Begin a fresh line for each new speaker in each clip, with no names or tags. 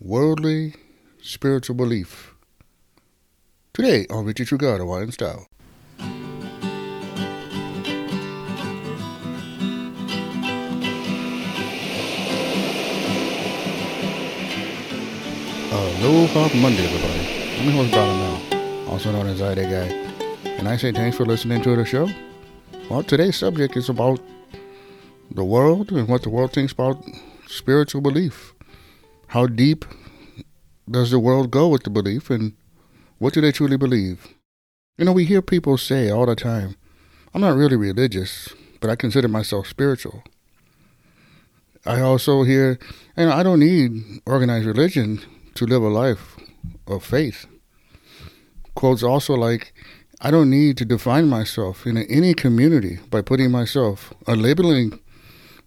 worldly spiritual belief. Today on Victory True God, Hawaiian Style. Aloha Monday, everybody. I'm your host, Brother Mel, also known as Ida Guy. And I say thanks for listening to the show. Well, today's subject is about the world and what the world thinks about spiritual belief. How deep does the world go with the belief and what do they truly believe? You know, we hear people say all the time, I'm not really religious, but I consider myself spiritual. I also hear, and I don't need organized religion to live a life of faith. Quotes also like, I don't need to define myself in any community by putting myself or labeling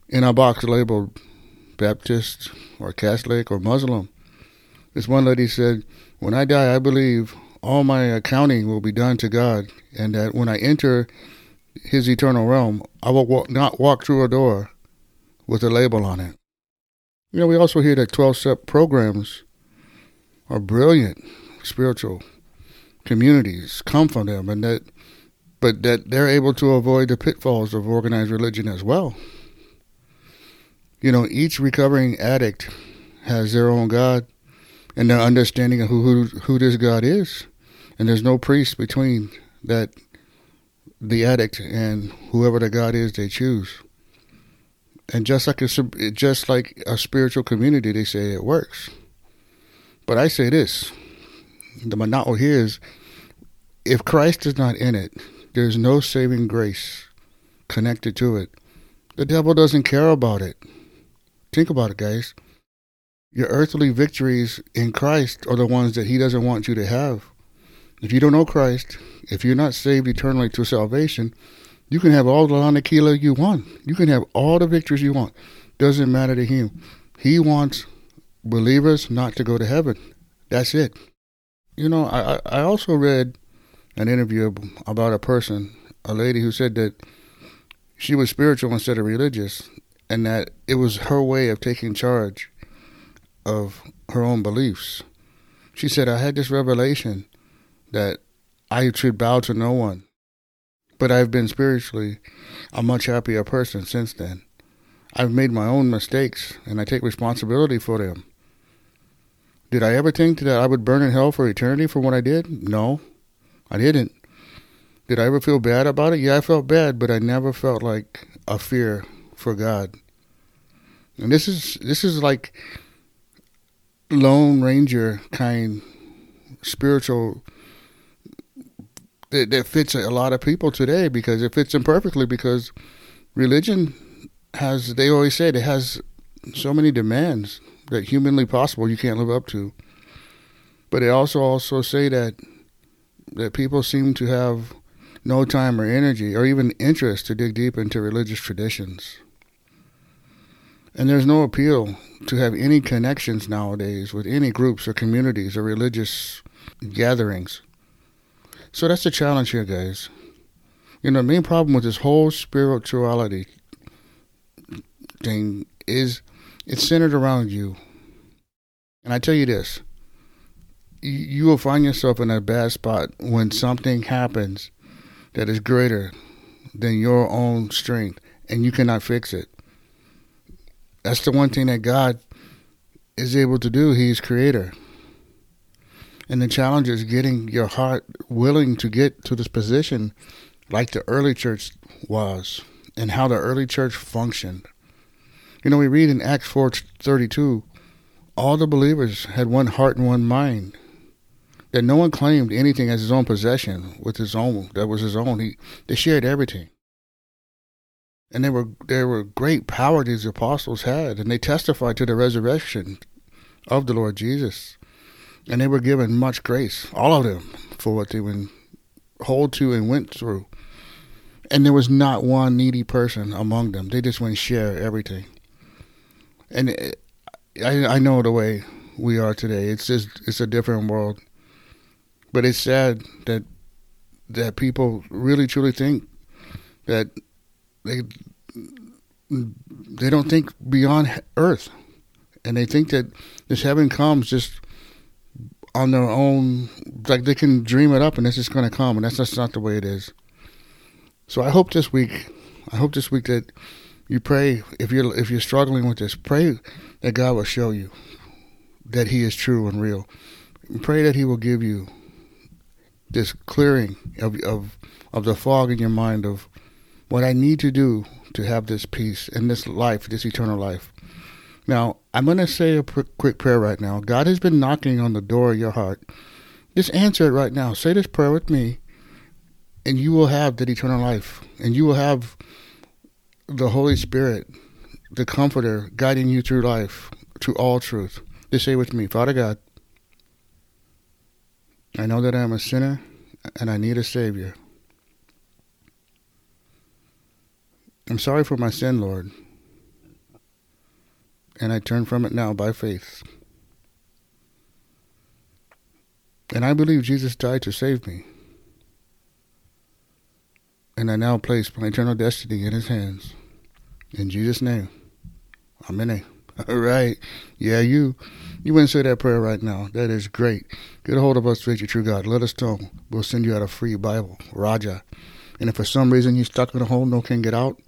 in a box labeled Baptist or Catholic or Muslim. This one lady said, When I die, I believe all my accounting will be done to God, and that when I enter His eternal realm, I will walk, not walk through a door with a label on it. You know, we also hear that 12 step programs are brilliant spiritual communities come from them, and that, but that they're able to avoid the pitfalls of organized religion as well. You know, each recovering addict has their own God and their understanding of who, who, who this God is. And there's no priest between that the addict and whoever the God is they choose. And just like a, just like a spiritual community, they say it works. But I say this: the mana'o here is, if Christ is not in it, there's no saving grace connected to it. The devil doesn't care about it. Think about it, guys. Your earthly victories in Christ are the ones that He doesn't want you to have. If you don't know Christ, if you're not saved eternally to salvation, you can have all the lanakila you want. You can have all the victories you want. Doesn't matter to Him. He wants believers not to go to heaven. That's it. You know, I, I also read an interview about a person, a lady who said that she was spiritual instead of religious, and that it was her way of taking charge of her own beliefs. She said, I had this revelation that I should bow to no one. But I've been spiritually a much happier person since then. I've made my own mistakes and I take responsibility for them. Did I ever think that I would burn in hell for eternity for what I did? No, I didn't. Did I ever feel bad about it? Yeah, I felt bad, but I never felt like a fear for God. And this is this is like Lone Ranger kind spiritual that, that fits a lot of people today because it fits them perfectly because religion has they always say it has so many demands that humanly possible you can't live up to. But they also also say that that people seem to have no time or energy or even interest to dig deep into religious traditions. And there's no appeal to have any connections nowadays with any groups or communities or religious gatherings. So that's the challenge here, guys. You know, the main problem with this whole spirituality thing is it's centered around you. And I tell you this you will find yourself in a bad spot when something happens that is greater than your own strength and you cannot fix it. That's the one thing that God is able to do. He's creator. And the challenge is getting your heart willing to get to this position like the early church was and how the early church functioned. You know, we read in Acts 4:32, all the believers had one heart and one mind. That no one claimed anything as his own possession with his own that was his own. He they shared everything. And they were there were great power these apostles had, and they testified to the resurrection of the Lord Jesus. And they were given much grace, all of them, for what they would hold to and went through. And there was not one needy person among them. They just went share everything. And it, I I know the way we are today. It's just it's a different world. But it's sad that that people really truly think that they they don't think beyond Earth, and they think that this heaven comes just on their own, like they can dream it up and it's just going to come, and that's just not the way it is. So I hope this week, I hope this week that you pray if you're if you're struggling with this, pray that God will show you that He is true and real. Pray that He will give you this clearing of of of the fog in your mind of what I need to do to have this peace in this life, this eternal life. Now, I'm going to say a pr- quick prayer right now. God has been knocking on the door of your heart. Just answer it right now. Say this prayer with me, and you will have that eternal life, and you will have the Holy Spirit, the Comforter, guiding you through life, to all truth. Just say with me, Father God, I know that I am a sinner and I need a Savior. I'm sorry for my sin, Lord, and I turn from it now by faith. And I believe Jesus died to save me. And I now place my eternal destiny in his hands. In Jesus' name. Amen. All right. Yeah, you you wouldn't say that prayer right now. That is great. Get a hold of us, Victory True God. Let us know. We'll send you out a free Bible. Raja. And if for some reason you're stuck in a hole, no can get out,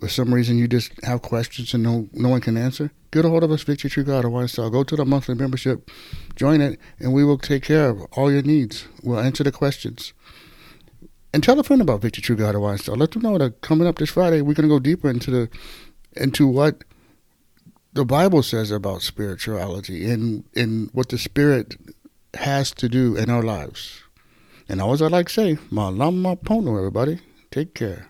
for some reason you just have questions and no no one can answer, get a hold of us, Victory True God, one star. Go to the monthly membership, join it, and we will take care of all your needs. We'll answer the questions. And tell a friend about Victory True God Wine Star. Let them know that coming up this Friday, we're gonna go deeper into the into what the Bible says about spirituality and and what the spirit has to do in our lives. And always I like to say, Malama Pono, everybody. Take care.